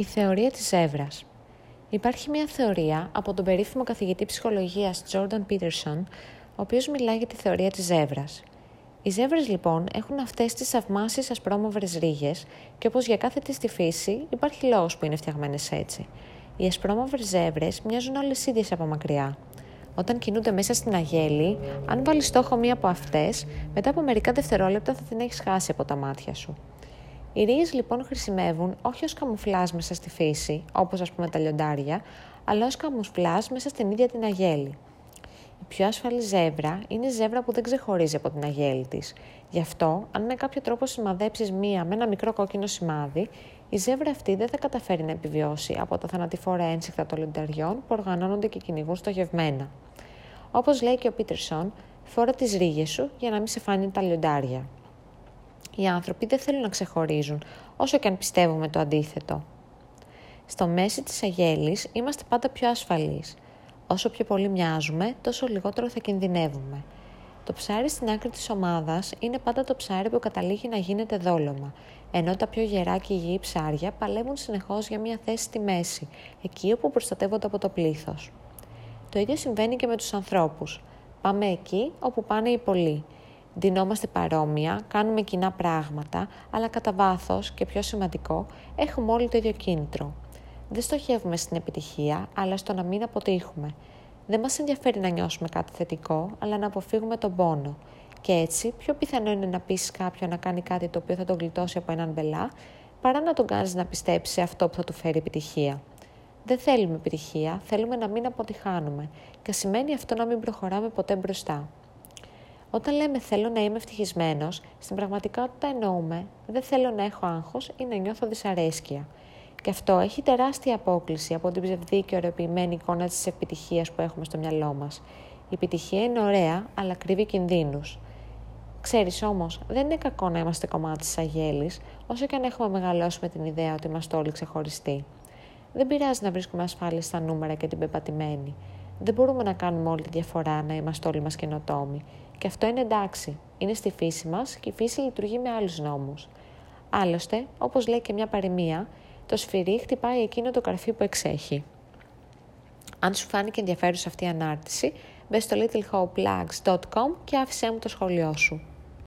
Η θεωρία της ζεύρας. Υπάρχει μια θεωρία από τον περίφημο καθηγητή ψυχολογίας Jordan Peterson, ο οποίος μιλάει για τη θεωρία της ζεύρας. Οι ζεύρες λοιπόν έχουν αυτές τις θαυμάσιες ασπρόμαυρες ρίγες και όπως για κάθε τι στη φύση υπάρχει λόγος που είναι φτιαγμένες έτσι. Οι ασπρόμαυρες ζεύρες μοιάζουν όλες ίδιες από μακριά. Όταν κινούνται μέσα στην αγέλη, αν βάλεις στόχο μία από αυτές, μετά από μερικά δευτερόλεπτα θα την έχεις χάσει από τα μάτια σου. Οι ρίγες λοιπόν χρησιμεύουν όχι ως καμουφλάζ μέσα στη φύση, όπως ας πούμε τα λιοντάρια, αλλά ως καμουφλάζ μέσα στην ίδια την αγέλη. Η πιο ασφαλή ζεύρα είναι η ζεύρα που δεν ξεχωρίζει από την αγέλη της. Γι' αυτό, αν με κάποιο τρόπο σημαδέψεις μία με ένα μικρό κόκκινο σημάδι, η ζεύρα αυτή δεν θα καταφέρει να επιβιώσει από τα θανατηφόρα ένσυχτα των λιονταριών που οργανώνονται και κυνηγούν στοχευμένα. Όπως λέει και ο Πίτερσον, φόρα τις ρίγες σου για να μην σε φάνει τα λιοντάρια. Οι άνθρωποι δεν θέλουν να ξεχωρίζουν, όσο και αν πιστεύουμε το αντίθετο. Στο μέση της αγέλης είμαστε πάντα πιο ασφαλείς. Όσο πιο πολύ μοιάζουμε, τόσο λιγότερο θα κινδυνεύουμε. Το ψάρι στην άκρη της ομάδας είναι πάντα το ψάρι που καταλήγει να γίνεται δόλωμα, ενώ τα πιο γερά και υγιή ψάρια παλεύουν συνεχώς για μια θέση στη μέση, εκεί όπου προστατεύονται από το πλήθος. Το ίδιο συμβαίνει και με τους ανθρώπους. Πάμε εκεί όπου πάνε οι πολλοί Δινόμαστε παρόμοια, κάνουμε κοινά πράγματα, αλλά κατά βάθος και πιο σημαντικό, έχουμε όλοι το ίδιο κίνητρο. Δεν στοχεύουμε στην επιτυχία, αλλά στο να μην αποτύχουμε. Δεν μας ενδιαφέρει να νιώσουμε κάτι θετικό, αλλά να αποφύγουμε τον πόνο. Και έτσι, πιο πιθανό είναι να πείσει κάποιον να κάνει κάτι το οποίο θα τον γλιτώσει από έναν μπελά, παρά να τον κάνεις να πιστέψεις σε αυτό που θα του φέρει επιτυχία. Δεν θέλουμε επιτυχία, θέλουμε να μην αποτυχάνουμε. Και σημαίνει αυτό να μην προχωράμε ποτέ μπροστά. Όταν λέμε θέλω να είμαι ευτυχισμένος, στην πραγματικότητα εννοούμε δεν θέλω να έχω άγχος ή να νιώθω δυσαρέσκεια. Και αυτό έχει τεράστια απόκληση από την ψευδή και ωρεοποιημένη εικόνα της επιτυχίας που έχουμε στο μυαλό μας. Η επιτυχία είναι ωραία, αλλά κρύβει κινδύνους. Ξέρεις όμως, δεν είναι κακό να είμαστε κομμάτι της αγέλης, όσο και αν έχουμε μεγαλώσει με την ιδέα ότι είμαστε όλοι ξεχωριστοί. Δεν πειράζει να βρίσκουμε ασφάλεια στα νούμερα και την πεπατημένη. Δεν μπορούμε να κάνουμε όλη τη διαφορά να είμαστε όλοι μας καινοτόμοι. Και αυτό είναι εντάξει. Είναι στη φύση μας και η φύση λειτουργεί με άλλους νόμους. Άλλωστε, όπως λέει και μια παροιμία, το σφυρί χτυπάει εκείνο το καρφί που εξέχει. Αν σου φάνηκε ενδιαφέρουσα αυτή η ανάρτηση, μπες στο littlehopelags.com και άφησέ μου το σχόλιο σου.